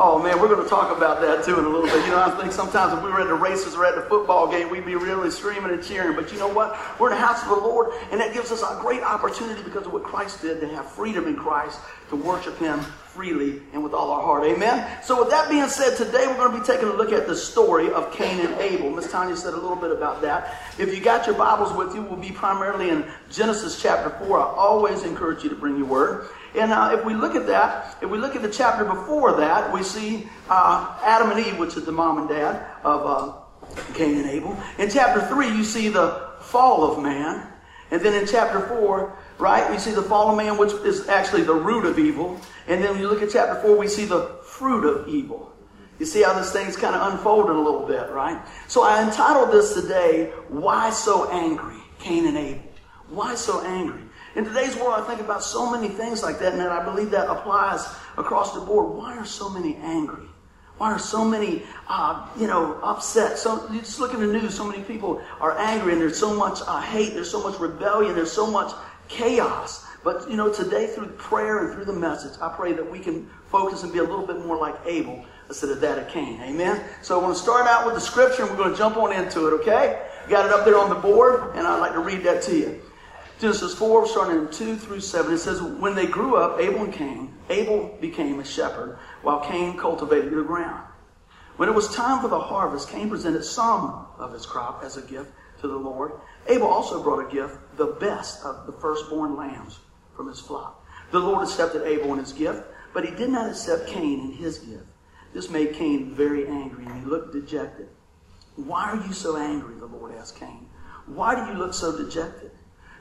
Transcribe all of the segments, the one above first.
Oh man, we're going to talk about that too in a little bit. You know, I think sometimes if we were at the races or at the football game, we'd be really screaming and cheering. But you know what? We're in the house of the Lord, and that gives us a great opportunity because of what Christ did to have freedom in Christ to worship Him freely and with all our heart. Amen. So with that being said, today we're going to be taking a look at the story of Cain and Abel. Miss Tanya said a little bit about that. If you got your Bibles with you, we'll be primarily in Genesis chapter 4. I always encourage you to bring your word. And uh, if we look at that, if we look at the chapter before that, we see uh, Adam and Eve, which is the mom and dad of uh, Cain and Abel. In chapter 3, you see the fall of man. And then in chapter 4, right, we see the fall of man, which is actually the root of evil. And then when you look at chapter 4, we see the fruit of evil. You see how this thing's kind of unfolding a little bit, right? So I entitled this today, Why So Angry? Cain and Abel. Why so angry? In today's world, I think about so many things like that, and I believe that applies across the board. Why are so many angry? Why are so many, uh, you know, upset? So you just look at the news. So many people are angry, and there's so much uh, hate. There's so much rebellion. There's so much chaos. But you know, today through prayer and through the message, I pray that we can focus and be a little bit more like Abel instead of that of Cain. Amen. So I want to start out with the scripture, and we're going to jump on into it. Okay? Got it up there on the board, and I'd like to read that to you. Genesis 4, starting in 2 through 7, it says, When they grew up, Abel and Cain, Abel became a shepherd, while Cain cultivated the ground. When it was time for the harvest, Cain presented some of his crop as a gift to the Lord. Abel also brought a gift, the best of the firstborn lambs from his flock. The Lord accepted Abel and his gift, but he did not accept Cain and his gift. This made Cain very angry, and he looked dejected. Why are you so angry? The Lord asked Cain. Why do you look so dejected?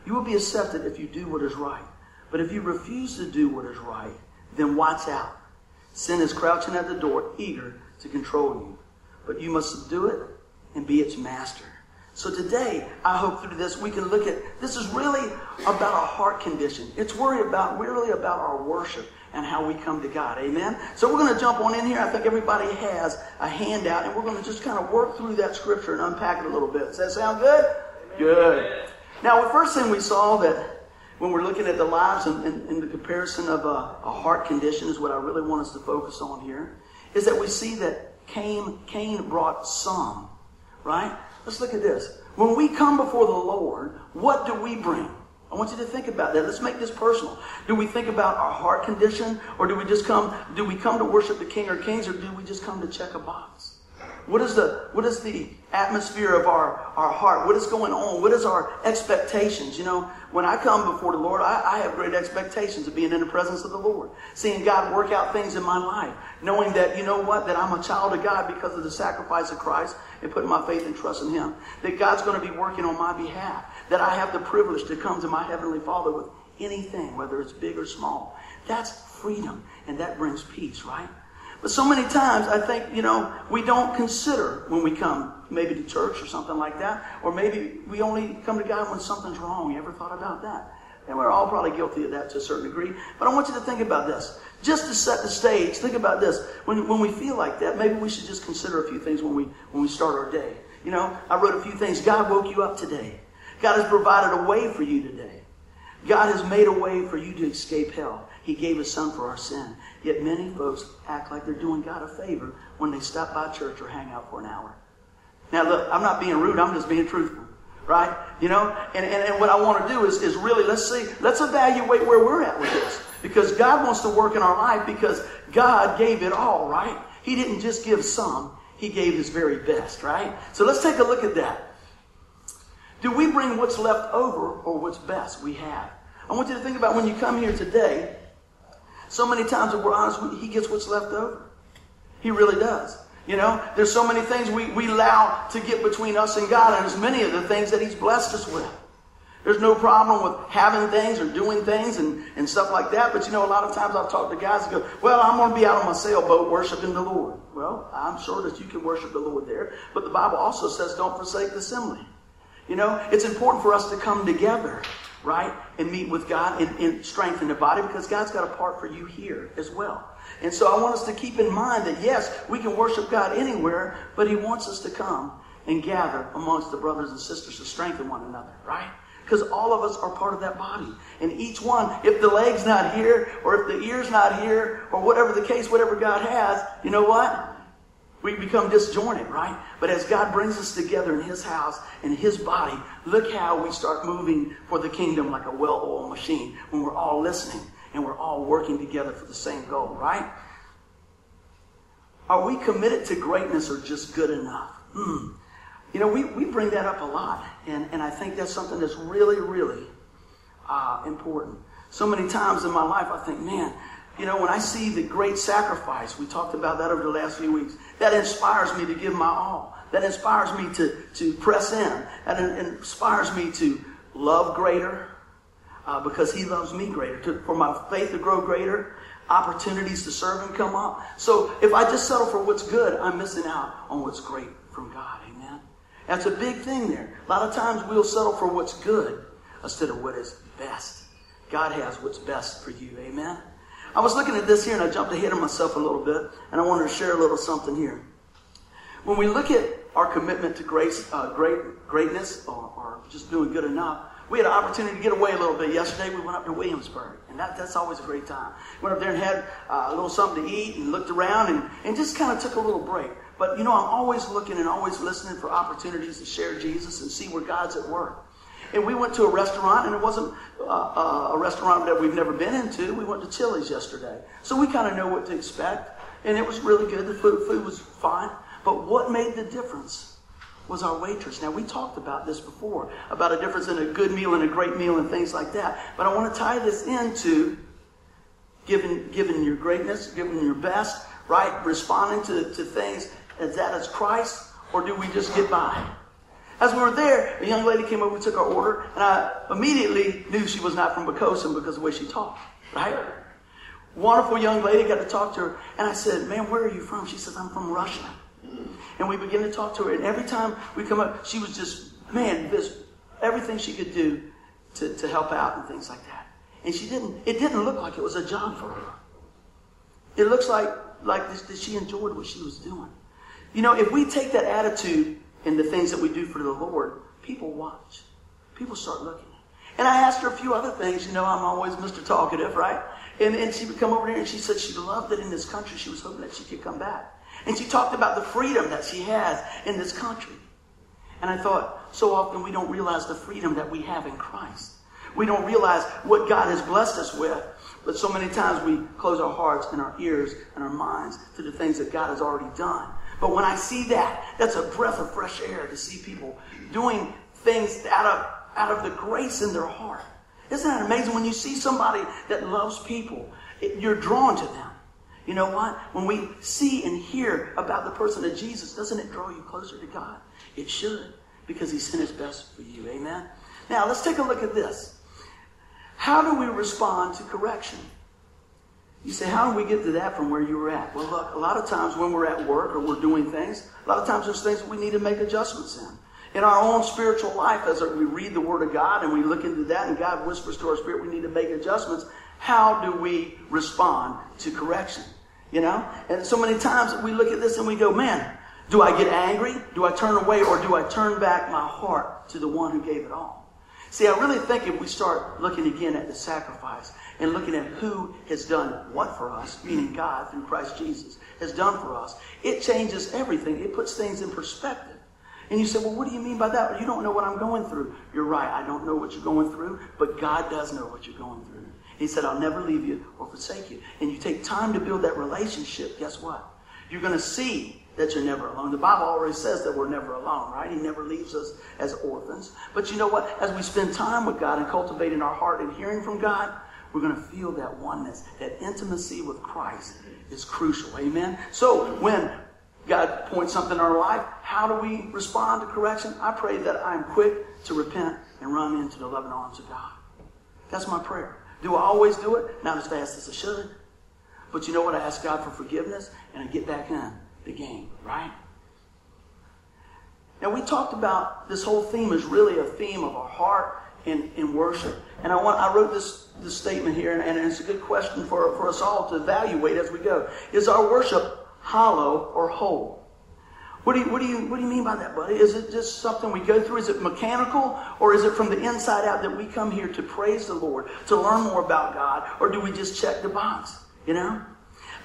You will be accepted if you do what is right. But if you refuse to do what is right, then watch out. Sin is crouching at the door, eager to control you. But you must subdue it and be its master. So today, I hope through this we can look at this is really about a heart condition. It's worried about really about our worship and how we come to God. Amen. So we're going to jump on in here. I think everybody has a handout, and we're going to just kind of work through that scripture and unpack it a little bit. Does that sound good? Amen. Good. Now, the first thing we saw that when we're looking at the lives and, and, and the comparison of a, a, heart condition is what I really want us to focus on here, is that we see that Cain, Cain brought some, right? Let's look at this. When we come before the Lord, what do we bring? I want you to think about that. Let's make this personal. Do we think about our heart condition, or do we just come? Do we come to worship the King or Kings, or do we just come to check a box? What is the what is the atmosphere of our, our heart? What is going on? What is our expectations? You know, when I come before the Lord, I, I have great expectations of being in the presence of the Lord, seeing God work out things in my life, knowing that you know what that I'm a child of God because of the sacrifice of Christ and putting my faith and trust in Him. That God's going to be working on my behalf. That I have the privilege to come to my heavenly Father with anything, whether it's big or small. That's freedom, and that brings peace, right? But so many times, I think, you know, we don't consider when we come, maybe to church or something like that, or maybe we only come to God when something's wrong. You ever thought about that? And we're all probably guilty of that to a certain degree. But I want you to think about this. Just to set the stage, think about this. When, when we feel like that, maybe we should just consider a few things when we, when we start our day. You know, I wrote a few things. God woke you up today. God has provided a way for you today. God has made a way for you to escape hell. He gave his son for our sin. Yet many folks act like they're doing God a favor when they stop by church or hang out for an hour. Now, look, I'm not being rude, I'm just being truthful. Right? You know? And, and, and what I want to do is, is really, let's see, let's evaluate where we're at with this. Because God wants to work in our life because God gave it all, right? He didn't just give some, He gave His very best, right? So let's take a look at that. Do we bring what's left over or what's best we have? I want you to think about when you come here today, so many times, if we're honest, he gets what's left over. He really does. You know, there's so many things we, we allow to get between us and God, and there's many of the things that He's blessed us with. There's no problem with having things or doing things and, and stuff like that. But you know, a lot of times I've talked to guys and go, Well, I'm going to be out on my sailboat worshiping the Lord. Well, I'm sure that you can worship the Lord there. But the Bible also says, Don't forsake the assembly. You know, it's important for us to come together right? And meet with God and, and strengthen the body because God's got a part for you here as well. And so I want us to keep in mind that yes, we can worship God anywhere, but He wants us to come and gather amongst the brothers and sisters to strengthen one another, right? because all of us are part of that body. And each one, if the leg's not here, or if the ear's not here, or whatever the case, whatever God has, you know what? We become disjointed, right? But as God brings us together in His house, in His body, look how we start moving for the kingdom like a well oiled machine when we're all listening and we're all working together for the same goal, right? Are we committed to greatness or just good enough? Hmm. You know, we, we bring that up a lot, and, and I think that's something that's really, really uh, important. So many times in my life, I think, man, you know, when I see the great sacrifice, we talked about that over the last few weeks, that inspires me to give my all. That inspires me to, to press in. That inspires me to love greater uh, because He loves me greater, to, for my faith to grow greater, opportunities to serve Him come up. So if I just settle for what's good, I'm missing out on what's great from God. Amen. That's a big thing there. A lot of times we'll settle for what's good instead of what is best. God has what's best for you. Amen. I was looking at this here and I jumped ahead of myself a little bit, and I wanted to share a little something here. When we look at our commitment to grace, uh, great, greatness or, or just doing good enough, we had an opportunity to get away a little bit yesterday. We went up to Williamsburg, and that, that's always a great time. Went up there and had uh, a little something to eat and looked around and, and just kind of took a little break. But you know, I'm always looking and always listening for opportunities to share Jesus and see where God's at work. And we went to a restaurant, and it wasn't uh, uh, a restaurant that we've never been into. We went to Chili's yesterday. So we kind of know what to expect. And it was really good. The food, food was fine. But what made the difference was our waitress. Now, we talked about this before, about a difference in a good meal and a great meal and things like that. But I want to tie this into giving, giving your greatness, giving your best, right? Responding to, to things as that as Christ, or do we just get by? As we were there, a young lady came over, we took our order, and I immediately knew she was not from Poquoson because of the way she talked, right? Wonderful young lady, got to talk to her, and I said, Man, where are you from? She says, I'm from Russia. And we began to talk to her, and every time we come up, she was just, man, this, everything she could do to, to help out and things like that. And she didn't, it didn't look like it was a job for her. It looks like, like this, that she enjoyed what she was doing. You know, if we take that attitude in the things that we do for the Lord, people watch. People start looking. And I asked her a few other things. You know, I'm always Mr. Talkative, right? And, and she would come over here and she said she loved it in this country. She was hoping that she could come back. And she talked about the freedom that she has in this country. And I thought, so often we don't realize the freedom that we have in Christ. We don't realize what God has blessed us with. But so many times we close our hearts and our ears and our minds to the things that God has already done. But when I see that, that's a breath of fresh air to see people doing things out of, out of the grace in their heart. Isn't that amazing? When you see somebody that loves people, it, you're drawn to them. You know what? When we see and hear about the person of Jesus, doesn't it draw you closer to God? It should, because He sent His best for you. Amen? Now, let's take a look at this. How do we respond to correction? You say, how do we get to that from where you were at? Well, look, a lot of times when we're at work or we're doing things, a lot of times there's things that we need to make adjustments in. In our own spiritual life, as we read the Word of God and we look into that and God whispers to our spirit, we need to make adjustments. How do we respond to correction? You know? And so many times we look at this and we go, man, do I get angry? Do I turn away? Or do I turn back my heart to the one who gave it all? See, I really think if we start looking again at the sacrifice and looking at who has done what for us, meaning God through Christ Jesus, has done for us, it changes everything. It puts things in perspective. And you say, well, what do you mean by that? Well, you don't know what I'm going through. You're right. I don't know what you're going through, but God does know what you're going through. He said, I'll never leave you or forsake you. And you take time to build that relationship, guess what? You're going to see that you're never alone. The Bible already says that we're never alone, right? He never leaves us as orphans. But you know what? As we spend time with God and cultivating our heart and hearing from God, we're going to feel that oneness, that intimacy with Christ is crucial. Amen? So when God points something in our life, how do we respond to correction? I pray that I'm quick to repent and run into the loving arms of God. That's my prayer. Do I always do it? Not as fast as I should. But you know what? I ask God for forgiveness and I get back in the game, right? Now, we talked about this whole theme is really a theme of our heart in, in worship. And I want I wrote this, this statement here, and, and it's a good question for, for us all to evaluate as we go. Is our worship hollow or whole? What do, you, what, do you, what do you mean by that, buddy? Is it just something we go through? Is it mechanical? Or is it from the inside out that we come here to praise the Lord, to learn more about God? Or do we just check the box? You know?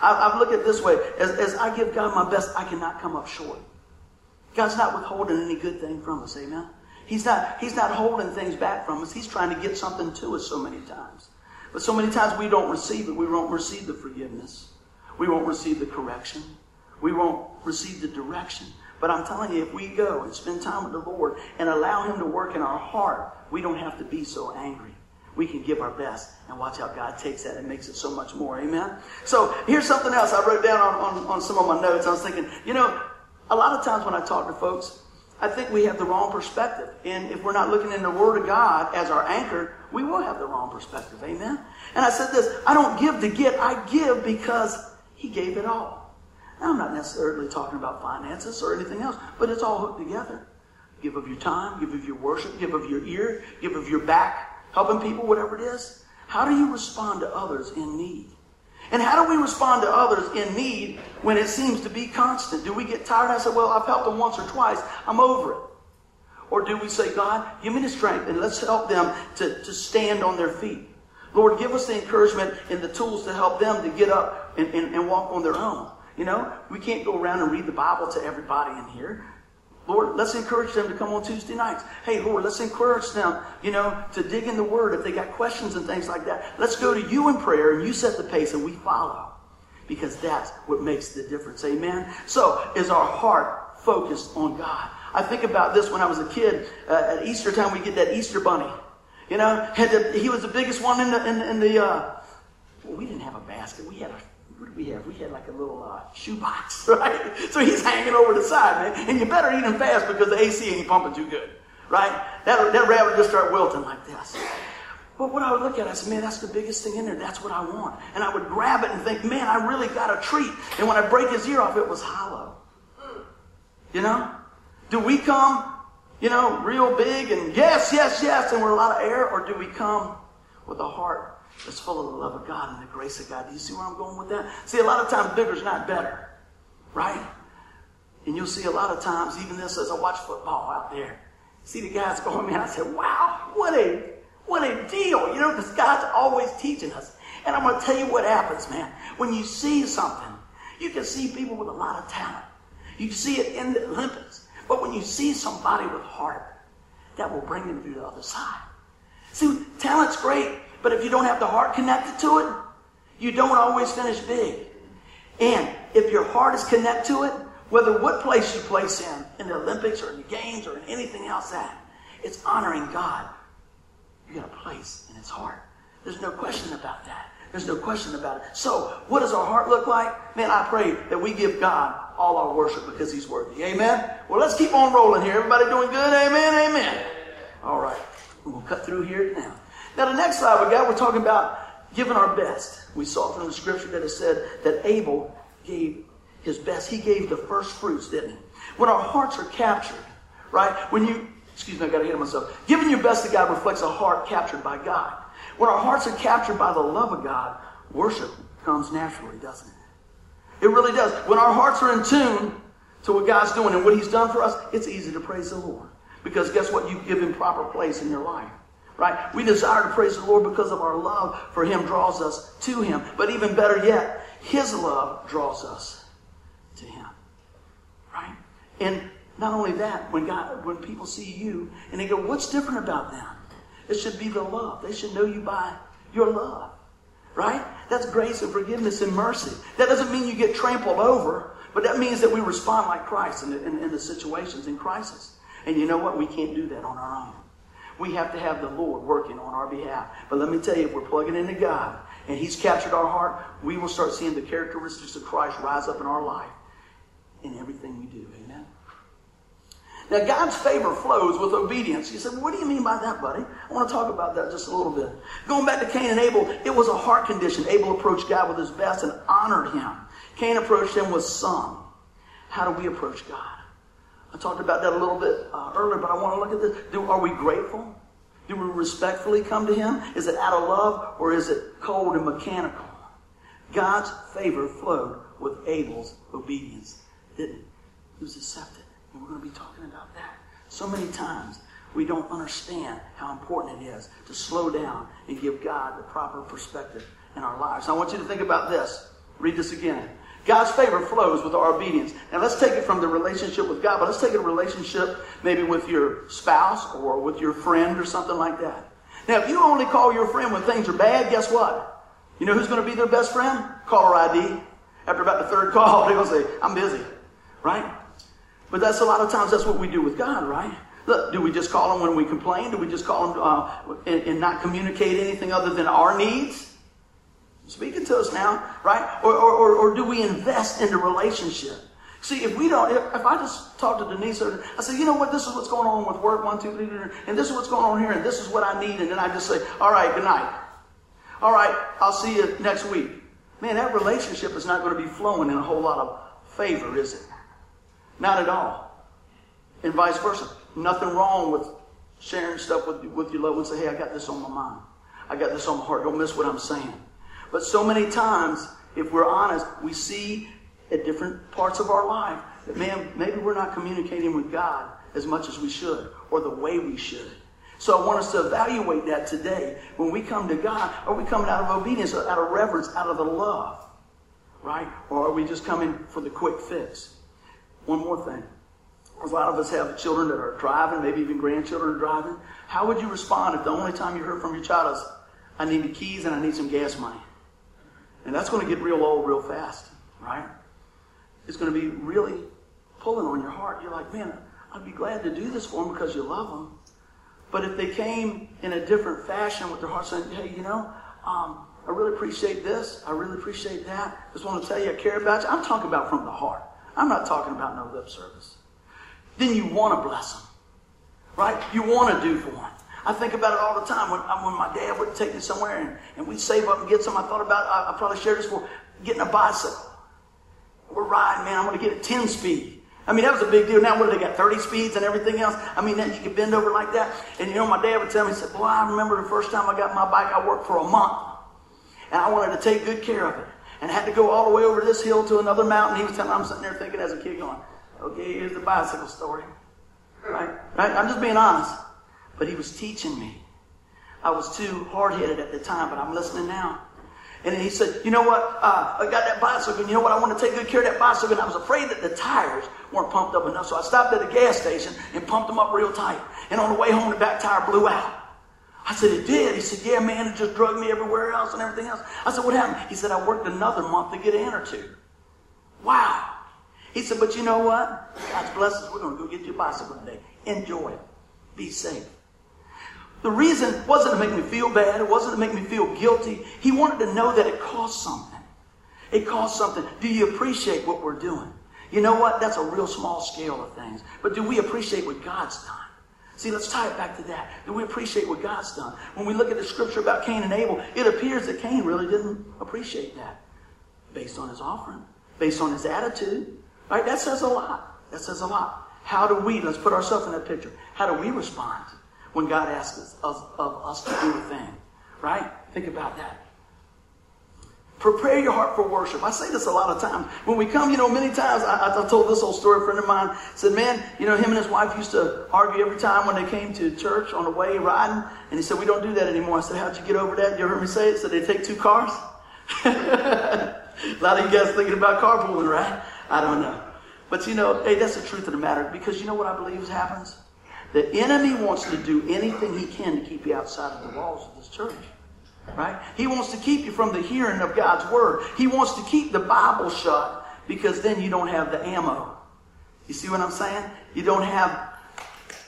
I, I've looked at it this way. As, as I give God my best, I cannot come up short. God's not withholding any good thing from us. Amen? He's not, he's not holding things back from us. He's trying to get something to us so many times. But so many times we don't receive it. We won't receive the forgiveness. We won't receive the correction we won't receive the direction. But I'm telling you, if we go and spend time with the Lord and allow Him to work in our heart, we don't have to be so angry. We can give our best and watch how God takes that and makes it so much more. Amen? So here's something else I wrote down on, on, on some of my notes. I was thinking, you know, a lot of times when I talk to folks, I think we have the wrong perspective. And if we're not looking in the Word of God as our anchor, we will have the wrong perspective. Amen? And I said this I don't give to get, I give because He gave it all. I'm not necessarily talking about finances or anything else, but it's all hooked together. Give of your time, give of your worship, give of your ear, give of your back, helping people, whatever it is. How do you respond to others in need? And how do we respond to others in need when it seems to be constant? Do we get tired and say, well, I've helped them once or twice, I'm over it? Or do we say, God, give me the strength and let's help them to, to stand on their feet? Lord, give us the encouragement and the tools to help them to get up and, and, and walk on their own. You know, we can't go around and read the Bible to everybody in here. Lord, let's encourage them to come on Tuesday nights. Hey, Lord, let's encourage them, you know, to dig in the Word if they got questions and things like that. Let's go to you in prayer and you set the pace and we follow. Because that's what makes the difference. Amen? So, is our heart focused on God? I think about this when I was a kid. Uh, at Easter time, we get that Easter bunny. You know, the, he was the biggest one in the, in, in the uh, we didn't have a basket. We had a what did we have? We had like a little uh, shoebox, right? So he's hanging over the side, man. And you better eat him fast because the AC ain't pumping too good, right? That, that rabbit just start wilting like this. But what I would look at, I said, man, that's the biggest thing in there. That's what I want. And I would grab it and think, man, I really got a treat. And when I break his ear off, it was hollow. You know? Do we come, you know, real big and yes, yes, yes, and we're a lot of air, or do we come with a heart that's full of the love of God and the grace of God. Do you see where I'm going with that? See, a lot of times bigger is not better, right? And you'll see a lot of times, even this as I watch football out there, see the guys going, man, I said, wow, what a, what a deal. You know, because God's always teaching us. And I'm going to tell you what happens, man. When you see something, you can see people with a lot of talent. You can see it in the Olympics. But when you see somebody with heart, that will bring them to the other side. See, talent's great, but if you don't have the heart connected to it, you don't always finish big. And if your heart is connected to it, whether what place you place in, in the Olympics or in the games or in anything else that, it's honoring God. You got a place in his heart. There's no question about that. There's no question about it. So, what does our heart look like? Man, I pray that we give God all our worship because he's worthy. Amen? Well, let's keep on rolling here. Everybody doing good? Amen? Amen. All right. We'll cut through here now. Now, the next slide we got, we're talking about giving our best. We saw from the scripture that it said that Abel gave his best. He gave the first fruits, didn't he? When our hearts are captured, right? When you, excuse me, I got to hit myself. Giving your best to God reflects a heart captured by God. When our hearts are captured by the love of God, worship comes naturally, doesn't it? It really does. When our hearts are in tune to what God's doing and what He's done for us, it's easy to praise the Lord. Because guess what? You give Him proper place in your life right? We desire to praise the Lord because of our love for Him draws us to Him. But even better yet, His love draws us to Him, right? And not only that, when God, when people see you and they go, "What's different about them?" It should be the love. They should know you by your love, right? That's grace and forgiveness and mercy. That doesn't mean you get trampled over, but that means that we respond like Christ in the, in, in the situations in crisis. And you know what? We can't do that on our own. We have to have the Lord working on our behalf. But let me tell you, if we're plugging into God and He's captured our heart, we will start seeing the characteristics of Christ rise up in our life in everything we do. Amen. Now, God's favor flows with obedience. You said, what do you mean by that, buddy? I want to talk about that just a little bit. Going back to Cain and Abel, it was a heart condition. Abel approached God with his best and honored him. Cain approached him with some. How do we approach God? I talked about that a little bit uh, earlier, but I want to look at this. Do, are we grateful? Do we respectfully come to Him? Is it out of love or is it cold and mechanical? God's favor flowed with Abel's obedience, didn't it? He was accepted. And we're going to be talking about that. So many times we don't understand how important it is to slow down and give God the proper perspective in our lives. I want you to think about this. Read this again. God's favor flows with our obedience. Now let's take it from the relationship with God, but let's take a relationship maybe with your spouse or with your friend or something like that. Now, if you only call your friend when things are bad, guess what? You know who's going to be their best friend? Caller ID. After about the third call, they're going to say, I'm busy. Right? But that's a lot of times that's what we do with God, right? Look, do we just call him when we complain? Do we just call him uh, and, and, not communicate anything other than our needs? Speaking to us now, right? Or, or, or, do we invest in the relationship? See, if we don't, if, if I just talk to Denise, I say, you know what, this is what's going on with work, one, two, three, and this is what's going on here, and this is what I need, and then I just say, all right, good night. All right, I'll see you next week. Man, that relationship is not going to be flowing in a whole lot of favor, is it? Not at all. And vice versa. Nothing wrong with sharing stuff with, with your loved ones. Say, hey, I got this on my mind. I got this on my heart. Don't miss what I'm saying. But so many times, if we're honest, we see at different parts of our life that, man, maybe we're not communicating with God as much as we should or the way we should. So I want us to evaluate that today. When we come to God, are we coming out of obedience, out of reverence, out of the love? Right? Or are we just coming for the quick fix? One more thing. A lot of us have children that are driving, maybe even grandchildren driving. How would you respond if the only time you heard from your child is, I need the keys and I need some gas money? And that's going to get real old real fast, right? It's going to be really pulling on your heart. You're like, man, I'd be glad to do this for them because you love them. But if they came in a different fashion with their heart saying, hey, you know, um, I really appreciate this. I really appreciate that. Just want to tell you I care about you. I'm talking about from the heart. I'm not talking about no lip service. Then you want to bless them, right? You want to do for them. I think about it all the time when, when my dad would take me somewhere and, and we'd save up and get some. I thought about, I, I probably shared this before, getting a bicycle. We're riding, man. I'm going to get a 10 speed. I mean, that was a big deal. Now, what, they got 30 speeds and everything else? I mean, that you could bend over like that. And you know, my dad would tell me, he said, boy, I remember the first time I got my bike, I worked for a month. And I wanted to take good care of it. And I had to go all the way over this hill to another mountain. He was telling me, I'm sitting there thinking as a kid going, okay, here's the bicycle story. Right? Right? I'm just being honest. But he was teaching me. I was too hard headed at the time, but I'm listening now. And he said, You know what? Uh, I got that bicycle, and you know what? I want to take good care of that bicycle. And I was afraid that the tires weren't pumped up enough. So I stopped at a gas station and pumped them up real tight. And on the way home, the back tire blew out. I said, It did. He said, Yeah, man, it just drugged me everywhere else and everything else. I said, What happened? He said, I worked another month to get in or two. Wow. He said, But you know what? God's blessings. We're going to go get your bicycle today. Enjoy it. Be safe. The reason wasn't to make me feel bad. It wasn't to make me feel guilty. He wanted to know that it cost something. It cost something. Do you appreciate what we're doing? You know what? That's a real small scale of things. But do we appreciate what God's done? See, let's tie it back to that. Do we appreciate what God's done? When we look at the scripture about Cain and Abel, it appears that Cain really didn't appreciate that based on his offering, based on his attitude. Right? That says a lot. That says a lot. How do we, let's put ourselves in that picture, how do we respond? When God asks us, of, of us to do a thing. Right? Think about that. Prepare your heart for worship. I say this a lot of times. When we come, you know, many times, I, I told this old story, a friend of mine said, man, you know, him and his wife used to argue every time when they came to church on the way riding. And he said, we don't do that anymore. I said, how'd you get over that? You heard me say it? So they take two cars? a lot of you guys thinking about carpooling, right? I don't know. But you know, hey, that's the truth of the matter. Because you know what I believe happens? The enemy wants to do anything he can to keep you outside of the walls of this church. Right? He wants to keep you from the hearing of God's word. He wants to keep the Bible shut because then you don't have the ammo. You see what I'm saying? You don't have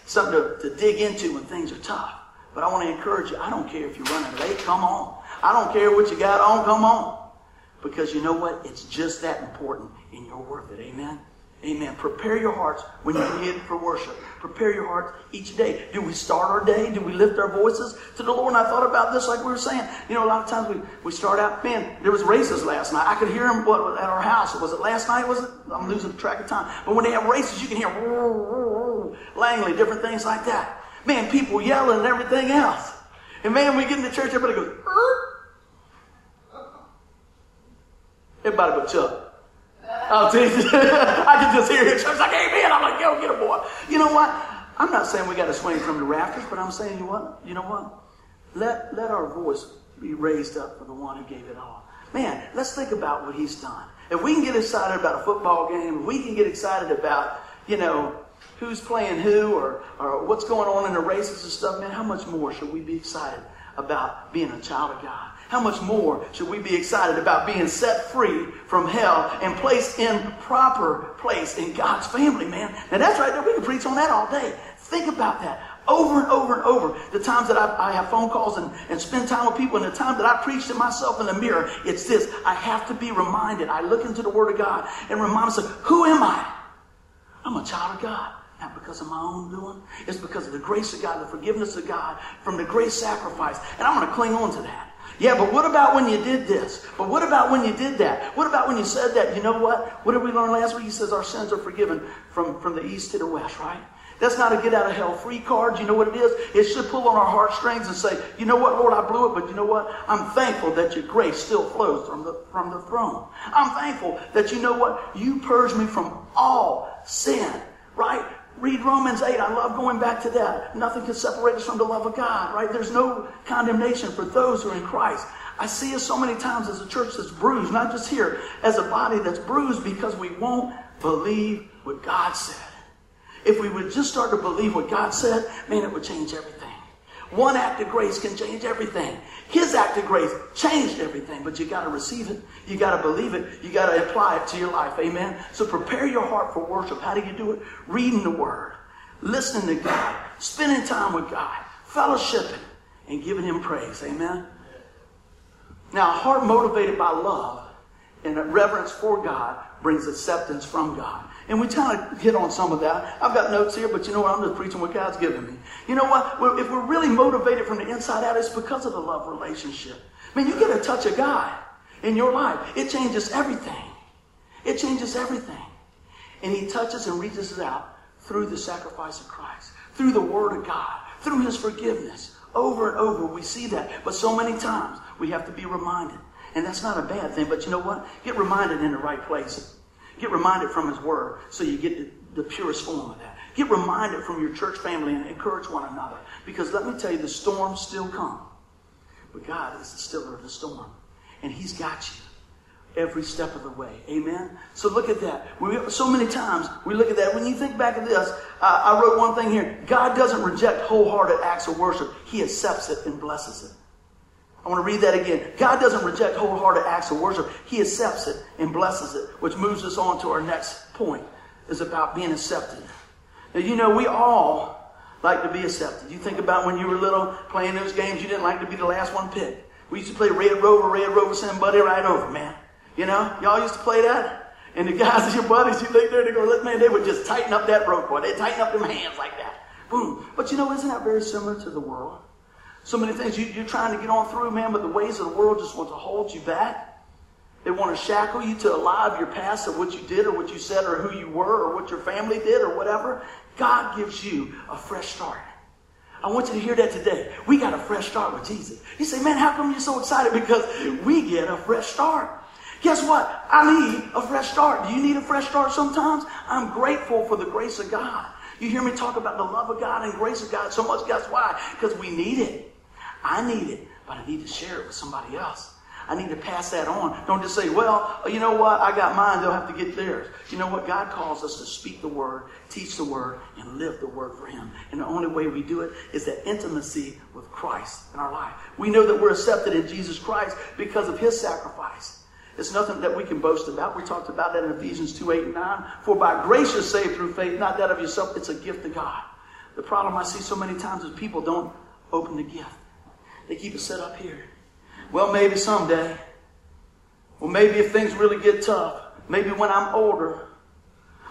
something to, to dig into when things are tough. But I want to encourage you. I don't care if you're running late. Come on. I don't care what you got on. Come on. Because you know what? It's just that important and you're worth it. Amen. Amen. Prepare your hearts when you get for worship. Prepare your hearts each day. Do we start our day? Do we lift our voices to the Lord? And I thought about this like we were saying. You know, a lot of times we, we start out, man, there was races last night. I could hear them what, at our house. Was it last night? Was it? I'm losing track of time. But when they have races, you can hear Langley, different things like that. Man, people yelling and everything else. And man, we get into church, everybody goes, er? everybody but Chuck. Oh, Jesus. I can just hear it. Church like, amen. I'm like, yo, get a boy. You know what? I'm not saying we got to swing from the rafters, but I'm saying, you what? You know what? Let, let our voice be raised up for the one who gave it all. Man, let's think about what he's done. If we can get excited about a football game, if we can get excited about, you know, who's playing who or, or what's going on in the races and stuff, man, how much more should we be excited about being a child of God? How much more should we be excited about being set free from hell and placed in proper place in God's family, man? Now that's right there. We can preach on that all day. Think about that over and over and over. The times that I, I, have phone calls and, and spend time with people, and the time that I preach to myself in the mirror, it's this. I have to be reminded. I look into the Word of God and remind myself, who am I? I'm a child of God. Not because of my own doing. It's because of the grace of God, the forgiveness of God, from the great sacrifice. And I'm going to cling on to that. Yeah, but what about when you did this? But what about when you did that? What about when you said that? You know what? What did we learn last week? He says our sins are forgiven from, from the east to the west, right? That's not a get out of hell free card. You know what it is? It should pull on our heartstrings and say, you know what, Lord, I blew it, but you know what? I'm thankful that your grace still flows from the, from the throne. I'm thankful that you know what? You purged me from all sin, right? Read Romans 8. I love going back to that. Nothing can separate us from the love of God, right? There's no condemnation for those who are in Christ. I see us so many times as a church that's bruised, not just here, as a body that's bruised because we won't believe what God said. If we would just start to believe what God said, man, it would change everything. One act of grace can change everything. His act of grace changed everything, but you got to receive it. You got to believe it. You got to apply it to your life. Amen. So prepare your heart for worship. How do you do it? Reading the Word, listening to God, spending time with God, fellowshipping, and giving Him praise. Amen. Now, a heart motivated by love and reverence for God brings acceptance from God. And we kind of hit on some of that. I've got notes here, but you know what? I'm just preaching what God's given me. You know what? If we're really motivated from the inside out, it's because of the love relationship. I mean, you get a touch of God in your life, it changes everything. It changes everything. And He touches and reaches out through the sacrifice of Christ, through the Word of God, through His forgiveness. Over and over, we see that. But so many times, we have to be reminded. And that's not a bad thing, but you know what? Get reminded in the right place. Get reminded from His Word so you get the, the purest form of that. Get reminded from your church family and encourage one another. Because let me tell you, the storms still come. But God is the stiller of the storm. And He's got you every step of the way. Amen? So look at that. We, so many times we look at that. When you think back at this, I wrote one thing here. God doesn't reject wholehearted acts of worship. He accepts it and blesses it. I want to read that again. God doesn't reject wholehearted acts of worship. He accepts it and blesses it, which moves us on to our next point, is about being accepted. Now, you know, we all like to be accepted. You think about when you were little playing those games, you didn't like to be the last one picked. We used to play Red Rover, Red Rover, send buddy right over, man. You know, y'all used to play that? And the guys, your buddies, you think there, they go, look, man, they would just tighten up that rope, boy. They tighten up them hands like that. Boom. But you know, isn't that very similar to the world? So many things you, you're trying to get on through, man, but the ways of the world just want to hold you back. They want to shackle you to a lie of your past of what you did or what you said or who you were or what your family did or whatever. God gives you a fresh start. I want you to hear that today. We got a fresh start with Jesus. You say, man, how come you're so excited? Because we get a fresh start. Guess what? I need a fresh start. Do you need a fresh start sometimes? I'm grateful for the grace of God. You hear me talk about the love of God and grace of God so much. Guess why? Because we need it. I need it, but I need to share it with somebody else. I need to pass that on. Don't just say, well, oh, you know what? I got mine. They'll have to get theirs. You know what? God calls us to speak the word, teach the word, and live the word for Him. And the only way we do it is that intimacy with Christ in our life. We know that we're accepted in Jesus Christ because of His sacrifice. It's nothing that we can boast about. We talked about that in Ephesians 2 8 and 9. For by grace you're saved through faith, not that of yourself. It's a gift of God. The problem I see so many times is people don't open the gift. They keep it set up here. Well, maybe someday. Well, maybe if things really get tough. Maybe when I'm older.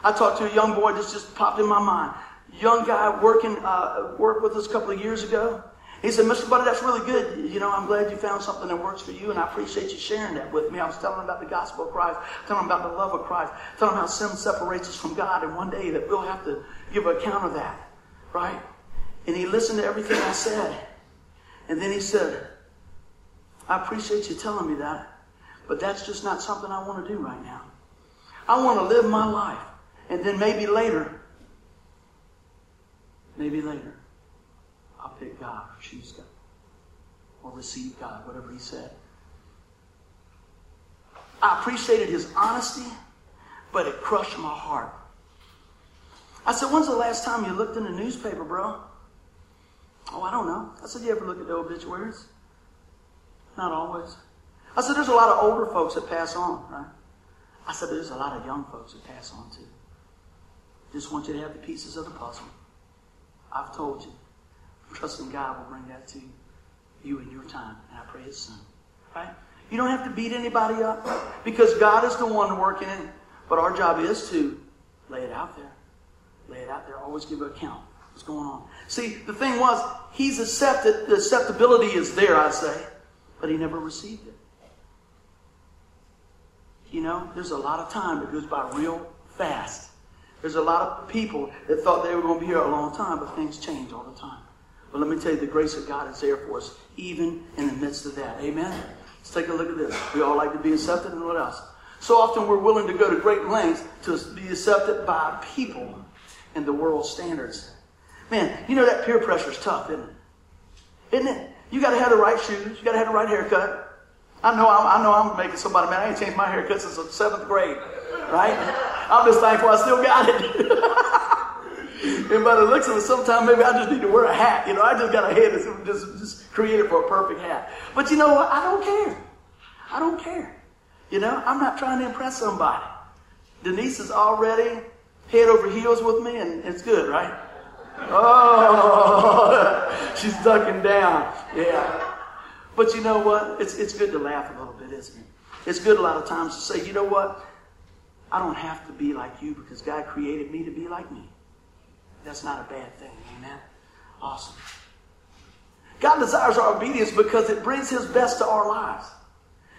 I talked to a young boy, that just popped in my mind. Young guy working, uh, worked with us a couple of years ago. He said, Mr. Buddy, that's really good. You know, I'm glad you found something that works for you, and I appreciate you sharing that with me. I was telling him about the gospel of Christ, telling him about the love of Christ, telling him how sin separates us from God, and one day that we'll have to give account of that, right? And he listened to everything I said. And then he said, I appreciate you telling me that, but that's just not something I want to do right now. I want to live my life. And then maybe later, maybe later, I'll pick God or choose God or receive God, whatever He said. I appreciated His honesty, but it crushed my heart. I said, When's the last time you looked in the newspaper, bro? Oh, I don't know. I said, You ever look at the obituaries? Not always. I said, There's a lot of older folks that pass on, right? I said, There's a lot of young folks that pass on too. Just want you to have the pieces of the puzzle. I've told you. Trusting God will bring that to you in your time, and I pray it's soon. Right? You don't have to beat anybody up because God is the one working it. But our job is to lay it out there. Lay it out there. Always give an account. What's going on? See, the thing was, he's accepted. The acceptability is there, I say, but he never received it. You know, there's a lot of time that goes by real fast. There's a lot of people that thought they were going to be here a long time, but things change all the time. But let me tell you, the grace of God is there for us, even in the midst of that. Amen? Let's take a look at this. We all like to be accepted, and what else? So often we're willing to go to great lengths to be accepted by people and the world's standards. Man, you know that peer pressure is tough, isn't it? Isn't it? You got to have the right shoes. You got to have the right haircut. I know, I'm, I know, I'm making somebody man. I ain't changed my haircut since the seventh grade, right? I'm just thankful I still got it. and by the looks of it, sometimes maybe I just need to wear a hat. You know, I just got a head that's just, just created for a perfect hat. But you know what? I don't care. I don't care. You know, I'm not trying to impress somebody. Denise is already head over heels with me, and it's good, right? Oh, she's ducking down. Yeah. But you know what? It's, it's good to laugh a little bit, isn't it? It's good a lot of times to say, you know what? I don't have to be like you because God created me to be like me. That's not a bad thing. Amen? Awesome. God desires our obedience because it brings His best to our lives.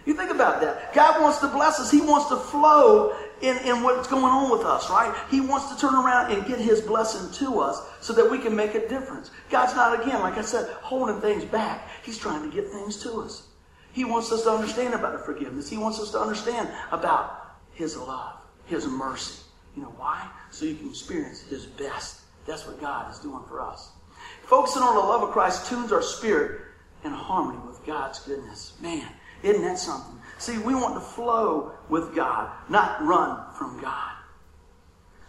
You think about that. God wants to bless us. He wants to flow in, in what's going on with us, right? He wants to turn around and get his blessing to us so that we can make a difference. God's not, again, like I said, holding things back. He's trying to get things to us. He wants us to understand about forgiveness. He wants us to understand about his love, his mercy. You know why? So you can experience his best. That's what God is doing for us. Focusing on the love of Christ tunes our spirit in harmony with God's goodness. Man, isn't that something? See, we want to flow with God, not run from God.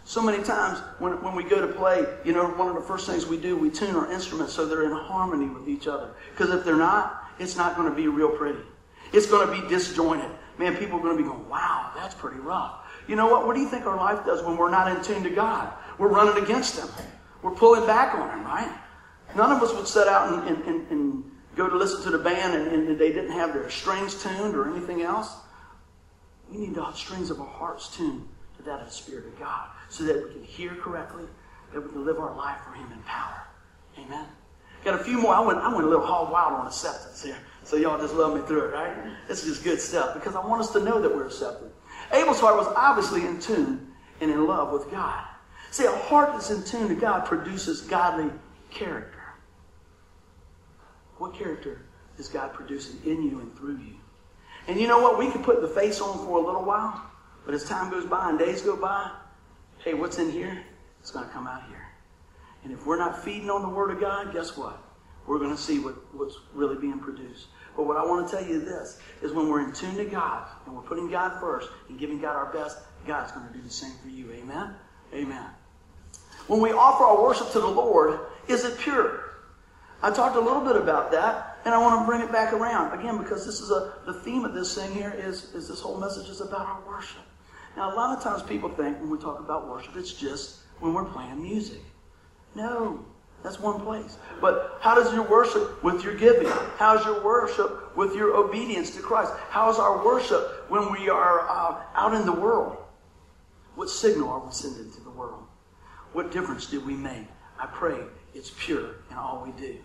So many times when, when we go to play, you know, one of the first things we do, we tune our instruments so they're in harmony with each other. Because if they're not, it's not going to be real pretty. It's going to be disjointed. Man, people are going to be going, wow, that's pretty rough. You know what? What do you think our life does when we're not in tune to God? We're running against Him. We're pulling back on Him, right? None of us would set out and, and, and go to listen to the band and, and they didn't have their strings tuned or anything else. We need the strings of our hearts tuned to that of the Spirit of God so that we can hear correctly, that we can live our life for Him in power. Amen. Got a few more. I went, I went a little hog wild on acceptance here. So y'all just love me through it, right? This is just good stuff because I want us to know that we're accepted. Abel's heart was obviously in tune and in love with God. See, a heart that's in tune to God produces godly character. What character is God producing in you and through you? And you know what? We can put the face on for a little while, but as time goes by and days go by, hey, what's in here? It's going to come out here. And if we're not feeding on the Word of God, guess what? We're going to see what, what's really being produced. But what I want to tell you this is when we're in tune to God and we're putting God first and giving God our best, God's going to do the same for you. Amen? Amen. When we offer our worship to the Lord, is it pure? I talked a little bit about that, and I want to bring it back around again because this is a the theme of this thing here is is this whole message is about our worship. Now, a lot of times people think when we talk about worship, it's just when we're playing music. No, that's one place. But how does your worship with your giving? How's your worship with your obedience to Christ? How's our worship when we are uh, out in the world? What signal are we sending to the world? What difference do we make? I pray it's pure in all we do.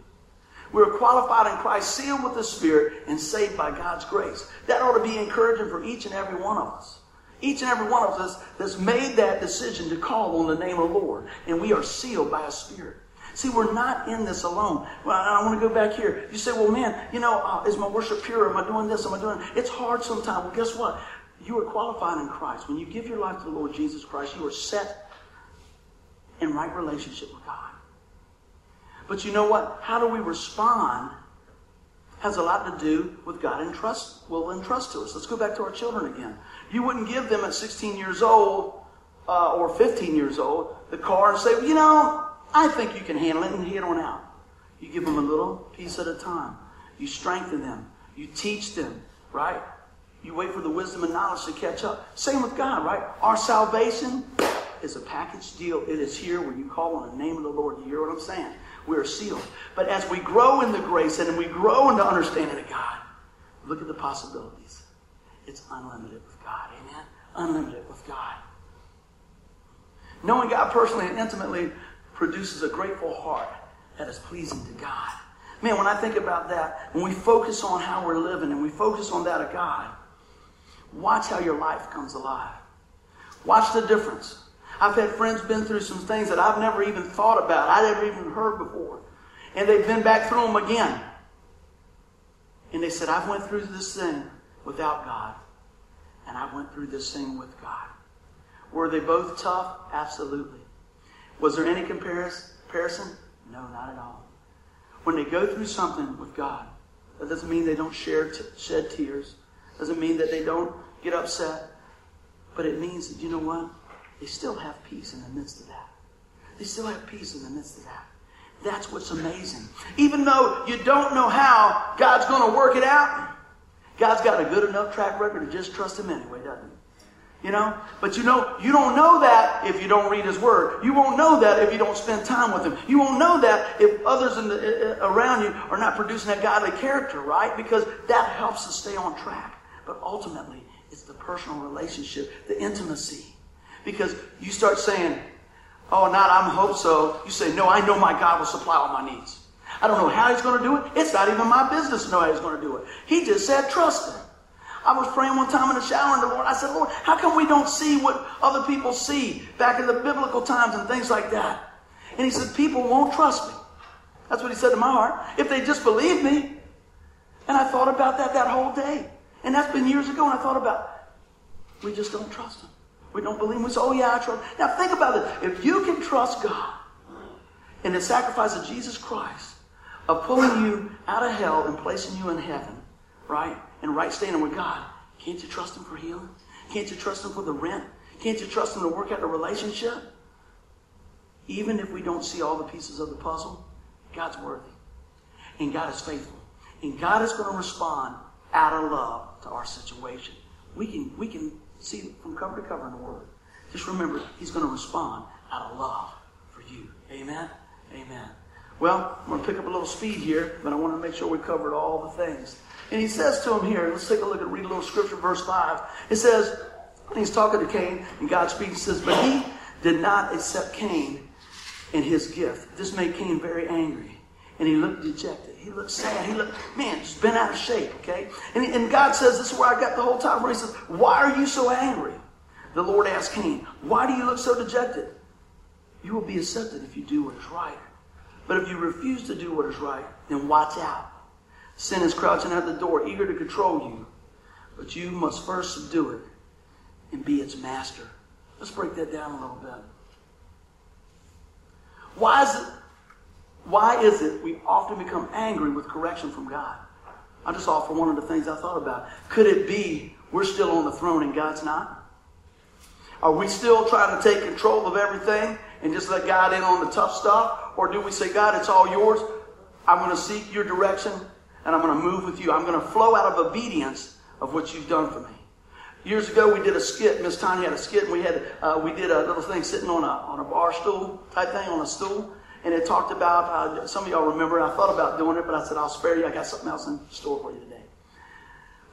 We're qualified in Christ, sealed with the Spirit, and saved by God's grace. That ought to be encouraging for each and every one of us. Each and every one of us that's made that decision to call on the name of the Lord. And we are sealed by a Spirit. See, we're not in this alone. Well, I want to go back here. You say, well, man, you know, uh, is my worship pure? Am I doing this? Am I doing it? It's hard sometimes. Well, guess what? You are qualified in Christ. When you give your life to the Lord Jesus Christ, you are set in right relationship with God. But you know what? How do we respond has a lot to do with God and trust will entrust to us. Let's go back to our children again. You wouldn't give them at 16 years old uh, or 15 years old the car and say, well, you know, I think you can handle it and head on out. You give them a little piece at a time. You strengthen them. You teach them, right? You wait for the wisdom and knowledge to catch up. Same with God, right? Our salvation is a package deal. It is here when you call on the name of the Lord. You hear what I'm saying? We are sealed. But as we grow in the grace and we grow in the understanding of God, look at the possibilities. It's unlimited with God. Amen? Unlimited with God. Knowing God personally and intimately produces a grateful heart that is pleasing to God. Man, when I think about that, when we focus on how we're living and we focus on that of God, watch how your life comes alive. Watch the difference. I've had friends been through some things that I've never even thought about, I never even heard before. And they've been back through them again. And they said, I've went through this thing without God. And I went through this thing with God. Were they both tough? Absolutely. Was there any comparison? No, not at all. When they go through something with God, that doesn't mean they don't share t- shed tears. Doesn't mean that they don't get upset. But it means that, you know what? They still have peace in the midst of that. They still have peace in the midst of that. That's what's amazing. Even though you don't know how God's going to work it out, God's got a good enough track record to just trust Him anyway, doesn't He? You know? But you know, you don't know that if you don't read his word. You won't know that if you don't spend time with him. You won't know that if others the, uh, around you are not producing that godly character, right? Because that helps us stay on track. But ultimately, it's the personal relationship, the intimacy. Because you start saying, oh, not I'm hope so. You say, no, I know my God will supply all my needs. I don't know how he's going to do it. It's not even my business to know how he's going to do it. He just said, trust him. I was praying one time in the shower and the Lord, I said, Lord, how come we don't see what other people see back in the biblical times and things like that? And he said, people won't trust me. That's what he said to my heart. If they just believe me. And I thought about that that whole day. And that's been years ago. And I thought about, we just don't trust him. We don't believe him. We say, oh yeah, I trust. Now think about it. If you can trust God in the sacrifice of Jesus Christ, of pulling you out of hell and placing you in heaven, right? and right standing with God, can't you trust Him for healing? Can't you trust Him for the rent? Can't you trust Him to work out the relationship? Even if we don't see all the pieces of the puzzle, God's worthy. And God is faithful. And God is going to respond out of love to our situation. We can, we can see from cover to cover in the Word. Just remember, He's going to respond out of love for you. Amen? Amen. Well, I'm going to pick up a little speed here, but I want to make sure we covered all the things. And he says to him here, let's take a look and read a little scripture, verse 5. It says, he's talking to Cain, and God speaks, and says, But he did not accept Cain and his gift. This made Cain very angry. And he looked dejected. He looked sad. He looked, man, just been out of shape, okay? And, and God says, this is where I got the whole time where he says, Why are you so angry? The Lord asked Cain, Why do you look so dejected? You will be accepted if you do what is right. But if you refuse to do what is right, then watch out. Sin is crouching at the door, eager to control you. But you must first subdue it and be its master. Let's break that down a little bit. Why is it, why is it we often become angry with correction from God? I just offer one of the things I thought about. Could it be we're still on the throne and God's not? Are we still trying to take control of everything and just let God in on the tough stuff? Or do we say, God, it's all yours? I'm going to seek your direction and I'm going to move with you. I'm going to flow out of obedience of what you've done for me. Years ago, we did a skit. Miss Tanya had a skit, and we had uh, we did a little thing sitting on a on a bar stool type thing on a stool, and it talked about. Uh, some of y'all remember. I thought about doing it, but I said I'll spare you. I got something else in store for you today.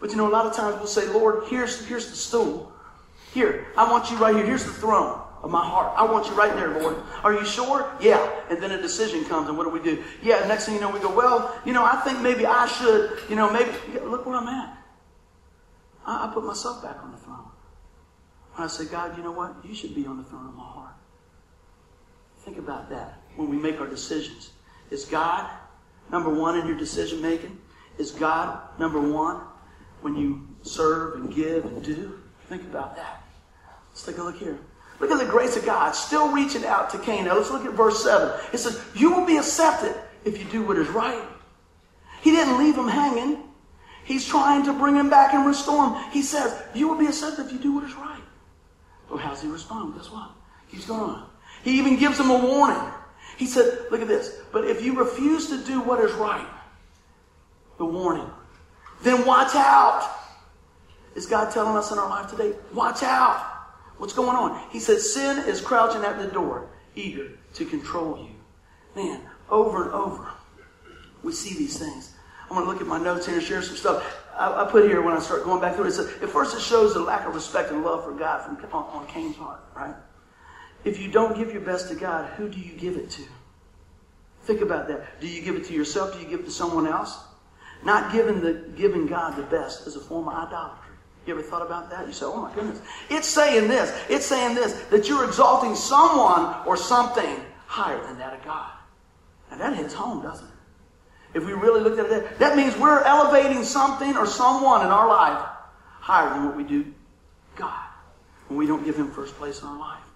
But you know, a lot of times we'll say, Lord, here's here's the stool. Here, I want you right here. Here's the throne of my heart. I want you right there, Lord. Are you sure? Yeah. And then a decision comes, and what do we do? Yeah, next thing you know, we go, well, you know, I think maybe I should, you know, maybe, look where I'm at. I, I put myself back on the throne. When I say, God, you know what? You should be on the throne of my heart. Think about that when we make our decisions. Is God number one in your decision making? Is God number one when you serve and give and do? Think about that. Let's take a look here. Look at the grace of God still reaching out to Cain. Now let's look at verse 7. It says, You will be accepted if you do what is right. He didn't leave him hanging. He's trying to bring him back and restore him. He says, You will be accepted if you do what is right. Well, how's he respond? Guess what? He's going on. He even gives him a warning. He said, Look at this. But if you refuse to do what is right, the warning, then watch out. Is God telling us in our life today? Watch out. What's going on? He says, Sin is crouching at the door, eager to control you. Man, over and over, we see these things. I'm going to look at my notes here and share some stuff. I, I put here when I start going back through it. At first, it shows the lack of respect and love for God from on, on Cain's heart, right? If you don't give your best to God, who do you give it to? Think about that. Do you give it to yourself? Do you give it to someone else? Not giving the giving God the best is a form of idolatry. You ever thought about that? You say, oh my goodness. It's saying this. It's saying this, that you're exalting someone or something higher than that of God. And that hits home, doesn't it? If we really looked at it, that means we're elevating something or someone in our life higher than what we do God. When we don't give Him first place in our life.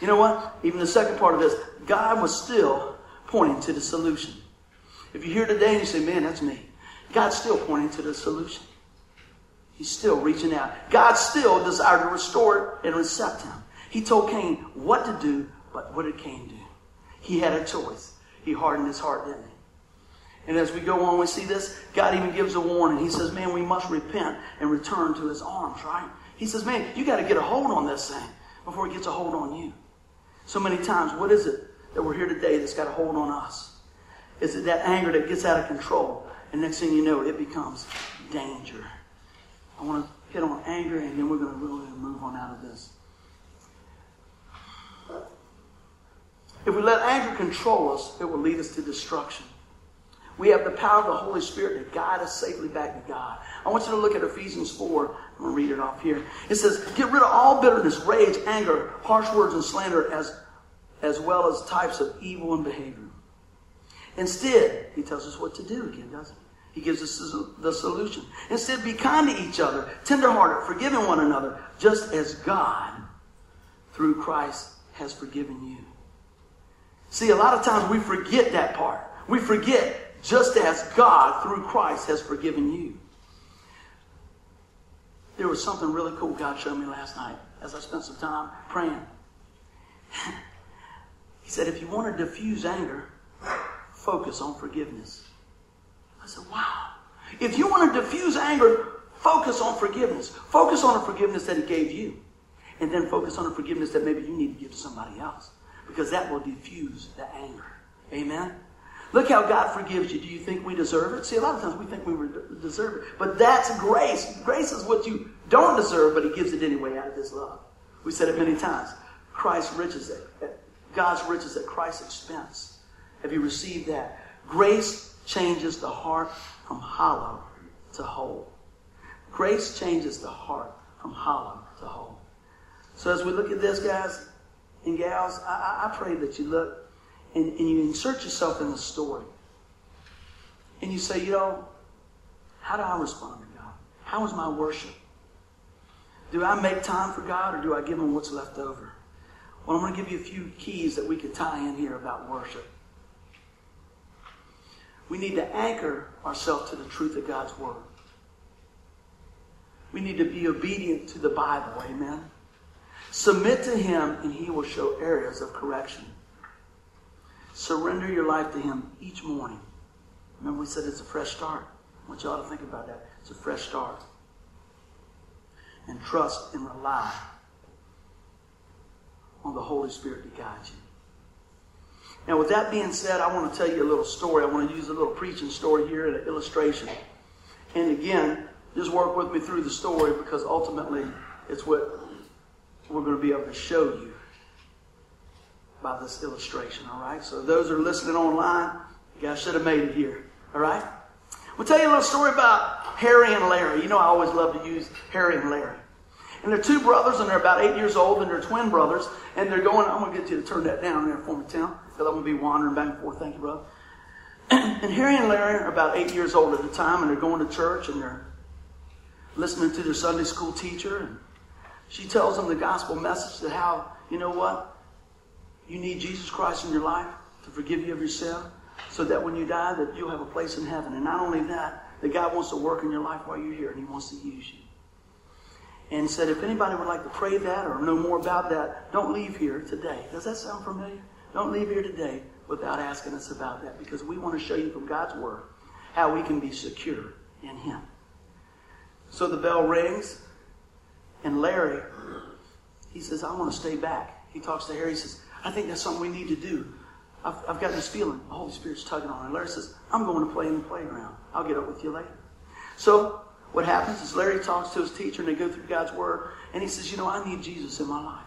You know what? Even the second part of this, God was still pointing to the solution. If you're here today and you say, man, that's me, God's still pointing to the solution. He's still reaching out. God still desired to restore and accept him. He told Cain what to do, but what did Cain do? He had a choice. He hardened his heart, didn't he? And as we go on, we see this. God even gives a warning. He says, Man, we must repent and return to his arms, right? He says, Man, you got to get a hold on this thing before it gets a hold on you. So many times, what is it that we're here today that's got a hold on us? Is it that anger that gets out of control? And next thing you know, it becomes danger. I want to hit on anger, and then we're going to really move on out of this. If we let anger control us, it will lead us to destruction. We have the power of the Holy Spirit to guide us safely back to God. I want you to look at Ephesians 4. I'm going to read it off here. It says, Get rid of all bitterness, rage, anger, harsh words, and slander, as, as well as types of evil and behavior. Instead, he tells us what to do again, doesn't he? He gives us the solution. Instead, be kind to each other, tenderhearted, forgiving one another, just as God, through Christ, has forgiven you. See, a lot of times we forget that part. We forget just as God, through Christ, has forgiven you. There was something really cool God showed me last night as I spent some time praying. he said, if you want to diffuse anger, focus on forgiveness. I said, wow. If you want to diffuse anger, focus on forgiveness. Focus on the forgiveness that he gave you. And then focus on the forgiveness that maybe you need to give to somebody else. Because that will diffuse the anger. Amen? Look how God forgives you. Do you think we deserve it? See, a lot of times we think we deserve it. But that's grace. Grace is what you don't deserve, but He gives it anyway out of His love. We said it many times. Christ's riches at, God's riches at Christ's expense. Have you received that? Grace changes the heart from hollow to whole. Grace changes the heart from hollow to whole. So as we look at this, guys and gals, I, I pray that you look and, and you insert yourself in the story. And you say, you know, how do I respond to God? How is my worship? Do I make time for God or do I give him what's left over? Well, I'm going to give you a few keys that we could tie in here about worship. We need to anchor ourselves to the truth of God's Word. We need to be obedient to the Bible. Amen. Submit to Him, and He will show areas of correction. Surrender your life to Him each morning. Remember, we said it's a fresh start. I want y'all to think about that. It's a fresh start. And trust and rely on the Holy Spirit to guide you. Now, with that being said, I want to tell you a little story. I want to use a little preaching story here and an illustration. And again, just work with me through the story because ultimately it's what we're going to be able to show you by this illustration, all right? So those are listening online, you guys should have made it here, all right? We'll tell you a little story about Harry and Larry. You know I always love to use Harry and Larry. And they're two brothers, and they're about eight years old, and they're twin brothers, and they're going, I'm going to get you to turn that down there for me, Tim, because I'm going to be wandering back and forth. Thank you, brother. and Harry and Larry are about eight years old at the time, and they're going to church, and they're listening to their Sunday school teacher, and She tells them the gospel message that how, you know what? You need Jesus Christ in your life to forgive you of your sin so that when you die that you'll have a place in heaven. And not only that, that God wants to work in your life while you're here and he wants to use you. And said, if anybody would like to pray that or know more about that, don't leave here today. Does that sound familiar? Don't leave here today without asking us about that because we want to show you from God's Word how we can be secure in Him. So the bell rings, and Larry, he says, I want to stay back. He talks to Harry, he says, I think that's something we need to do. I've, I've got this feeling. The Holy Spirit's tugging on. And Larry says, I'm going to play in the playground. I'll get up with you later. So what happens is Larry talks to his teacher and they go through God's Word. And he says, You know, I need Jesus in my life.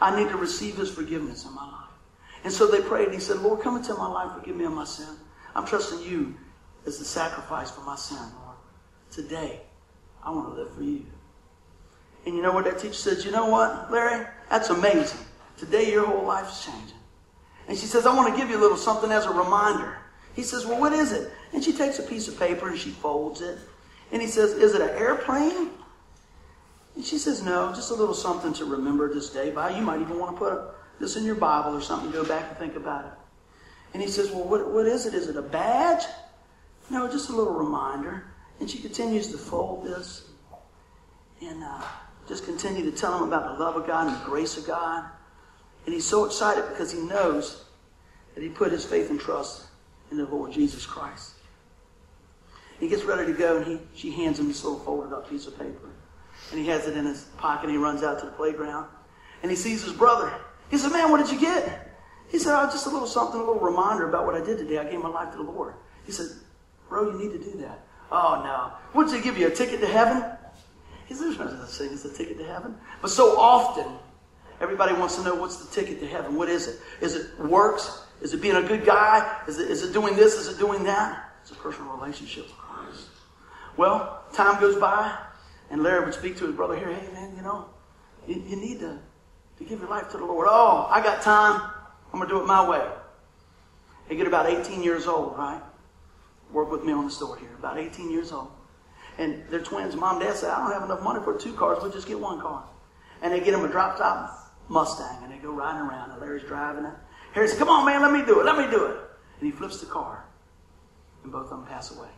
I need to receive his forgiveness in my life. And so they prayed and he said, Lord, come into my life, forgive me of my sin. I'm trusting you as the sacrifice for my sin, Lord. Today, I want to live for you. And you know what that teacher says? You know what, Larry? That's amazing. Today your whole life is changing. And she says, I want to give you a little something as a reminder. He says, Well, what is it? And she takes a piece of paper and she folds it. And he says, Is it an airplane? And she says, No, just a little something to remember this day by. You might even want to put this in your Bible or something, go back and think about it. And he says, Well, what, what is it? Is it a badge? No, just a little reminder. And she continues to fold this and uh, just continue to tell him about the love of God and the grace of God. And he's so excited because he knows that he put his faith and trust in the Lord Jesus Christ. He gets ready to go and he, she hands him this little folded up piece of paper. And he has it in his pocket and he runs out to the playground. And he sees his brother. He said, Man, what did you get? He said, Oh, just a little something, a little reminder about what I did today. I gave my life to the Lord. He said, Bro, you need to do that. Oh, no. What did he give you? A ticket to heaven? He said, There's no such thing as a ticket to heaven. But so often, everybody wants to know what's the ticket to heaven. What is it? Is it works? Is it being a good guy? Is it, is it doing this? Is it doing that? It's a personal relationship with Christ. Well, time goes by, and Larry would speak to his brother here, hey, man, you know, you, you need to, to give your life to the Lord. Oh, I got time. I'm going to do it my way. They get about 18 years old, right? Work with me on the story here. About 18 years old. And they're twins. Mom and dad said, I don't have enough money for two cars. We'll just get one car. And they get him a drop top Mustang, and they go riding around, and Larry's driving it. Harry says, Come on, man, let me do it. Let me do it. And he flips the car, and both of them pass away.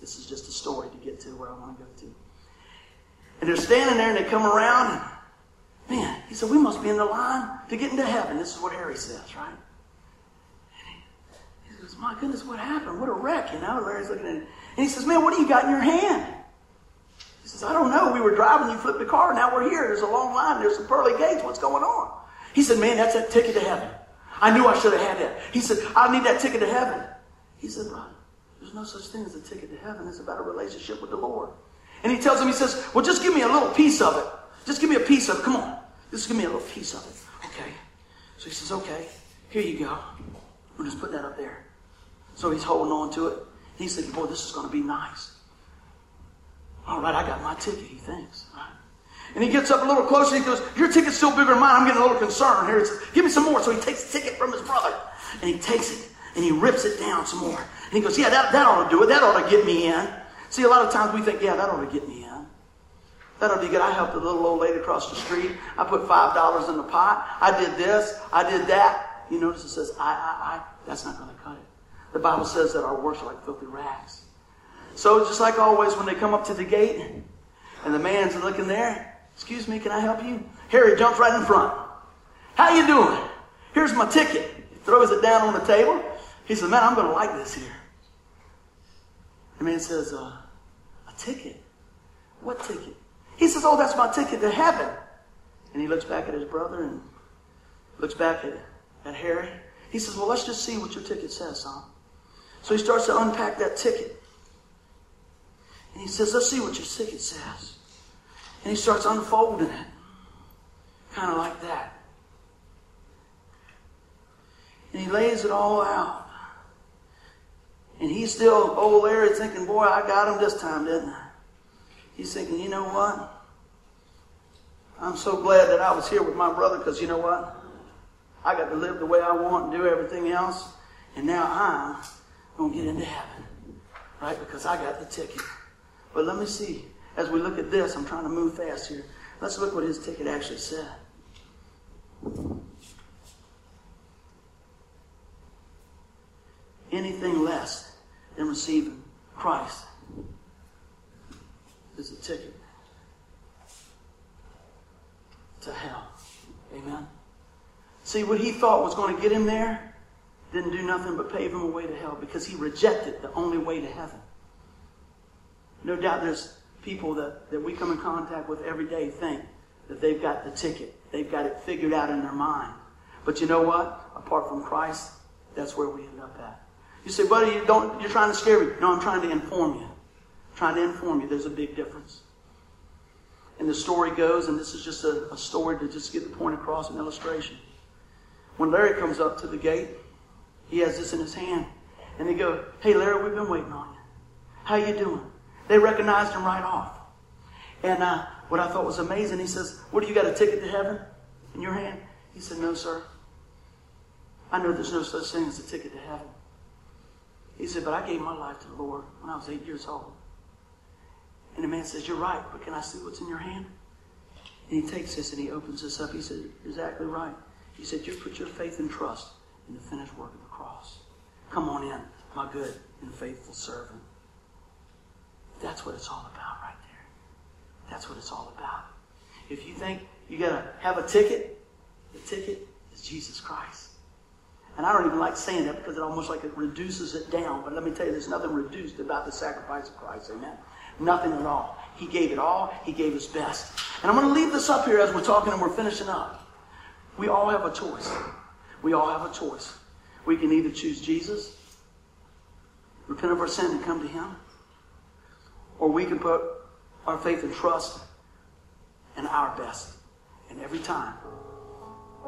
This is just a story to get to where I want to go to. And they're standing there, and they come around, and man, he said, We must be in the line to get into heaven. This is what Harry says, right? He, he goes, My goodness, what happened? What a wreck, you know? Larry's looking at it. And he says, Man, what do you got in your hand? He says, I don't know. We were driving, you flipped the car, now we're here. There's a long line, there's some pearly gates. What's going on? He said, Man, that's that ticket to heaven. I knew I should have had that. He said, I need that ticket to heaven. He said, Brother, there's no such thing as a ticket to heaven. It's about a relationship with the Lord. And he tells him, he says, Well, just give me a little piece of it. Just give me a piece of it. Come on. Just give me a little piece of it. Okay. So he says, Okay, here you go. We'll just put that up there. So he's holding on to it. He's thinking, Boy, this is going to be nice. All right, I got my ticket, he thinks. Right? And he gets up a little closer. He goes, Your ticket's still bigger than mine. I'm getting a little concerned. Here, give me some more. So he takes the ticket from his brother and he takes it and he rips it down some more. And he goes, Yeah, that, that ought to do it. That ought to get me in. See, a lot of times we think, Yeah, that ought to get me in. That ought to be good. I helped a little old lady across the street. I put $5 in the pot. I did this. I did that. You notice it says, I, I, I. That's not going to cut it. The Bible says that our works are like filthy rags. So just like always, when they come up to the gate and the man's looking there, excuse me, can I help you? Harry jumps right in front. How you doing? Here's my ticket. He throws it down on the table. He says, man, I'm going to like this here. The man says, uh, a ticket? What ticket? He says, oh, that's my ticket to heaven. And he looks back at his brother and looks back at, at Harry. He says, well, let's just see what your ticket says, son. So he starts to unpack that ticket. And he says, let's see what your ticket says. And he starts unfolding it. Kind of like that. And he lays it all out. And he's still, old Larry, thinking, boy, I got him this time, didn't I? He's thinking, you know what? I'm so glad that I was here with my brother because you know what? I got to live the way I want and do everything else. And now I'm going to get into heaven. Right? Because I got the ticket. But let me see. As we look at this, I'm trying to move fast here. Let's look what his ticket actually said. Anything less than receiving Christ is a ticket to hell. Amen. See, what he thought was going to get him there didn't do nothing but pave him a way to hell because he rejected the only way to heaven. No doubt there's people that, that we come in contact with every day think that they've got the ticket. They've got it figured out in their mind. But you know what? Apart from Christ, that's where we end up at. You say, buddy, you don't, you're trying to scare me. No, I'm trying to inform you. I'm trying to inform you there's a big difference. And the story goes, and this is just a, a story to just get the point across, an illustration. When Larry comes up to the gate, he has this in his hand. And they go, hey, Larry, we've been waiting on you. How you doing? They recognized him right off. And uh, what I thought was amazing, he says, what, do you got a ticket to heaven in your hand? He said, no, sir. I know there's no such thing as a ticket to heaven. He said, but I gave my life to the Lord when I was eight years old. And the man says, You're right, but can I see what's in your hand? And he takes this and he opens this up. He said, You're exactly right. He said, You put your faith and trust in the finished work of the cross. Come on in, my good and faithful servant. That's what it's all about right there. That's what it's all about. If you think you got to have a ticket, the ticket is Jesus Christ. And I don't even like saying that because it almost like it reduces it down. But let me tell you, there's nothing reduced about the sacrifice of Christ. Amen. Nothing at all. He gave it all. He gave his best. And I'm going to leave this up here as we're talking and we're finishing up. We all have a choice. We all have a choice. We can either choose Jesus, repent of our sin and come to him, or we can put our faith and trust in our best. And every time,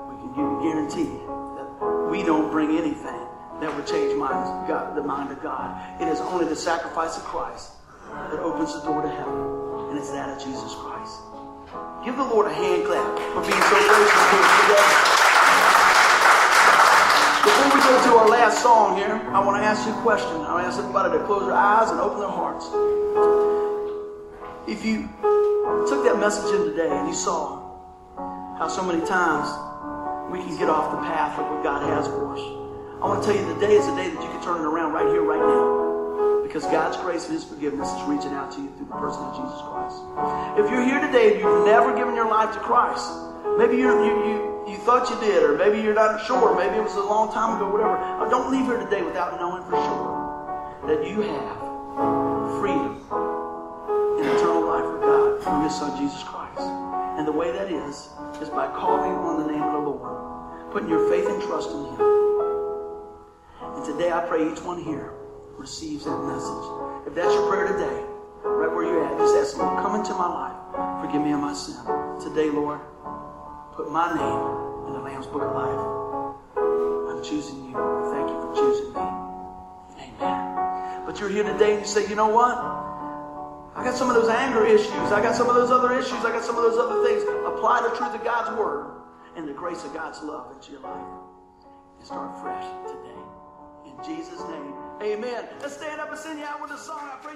we can guarantee that we don't bring anything that would change mind, God, the mind of God. It is only the sacrifice of Christ that opens the door to heaven, and it's that of Jesus Christ. Give the Lord a hand clap for being so gracious to us today. Before we go to our last song here, I want to ask you a question. I want to ask everybody to close their eyes and open their hearts. If you took that message in today and you saw how so many times we can get off the path of what God has for us, I want to tell you today is the day that you can turn it around right here, right now. Because God's grace and His forgiveness is reaching out to you through the person of Jesus Christ. If you're here today and you've never given your life to Christ, maybe you you, you thought you did, or maybe you're not sure, maybe it was a long time ago, whatever. But don't leave here today without knowing for sure that you have freedom and eternal life with God through His Son Jesus Christ. And the way that is, is by calling on the name of the Lord, putting your faith and trust in Him. And today I pray each one here receives that message. If that's your prayer today, right where you're at, just ask Lord, come into my life. Forgive me of my sin. Today, Lord, put my name in the Lamb's Book of Life. I'm choosing you. Thank you for choosing me. Amen. But you're here today and you say, you know what? I got some of those anger issues. I got some of those other issues. I got some of those other things. Apply the truth of God's word and the grace of God's love into your life. And start fresh today. In Jesus' name. Amen. Let's stand up and sing you out with a song. I pray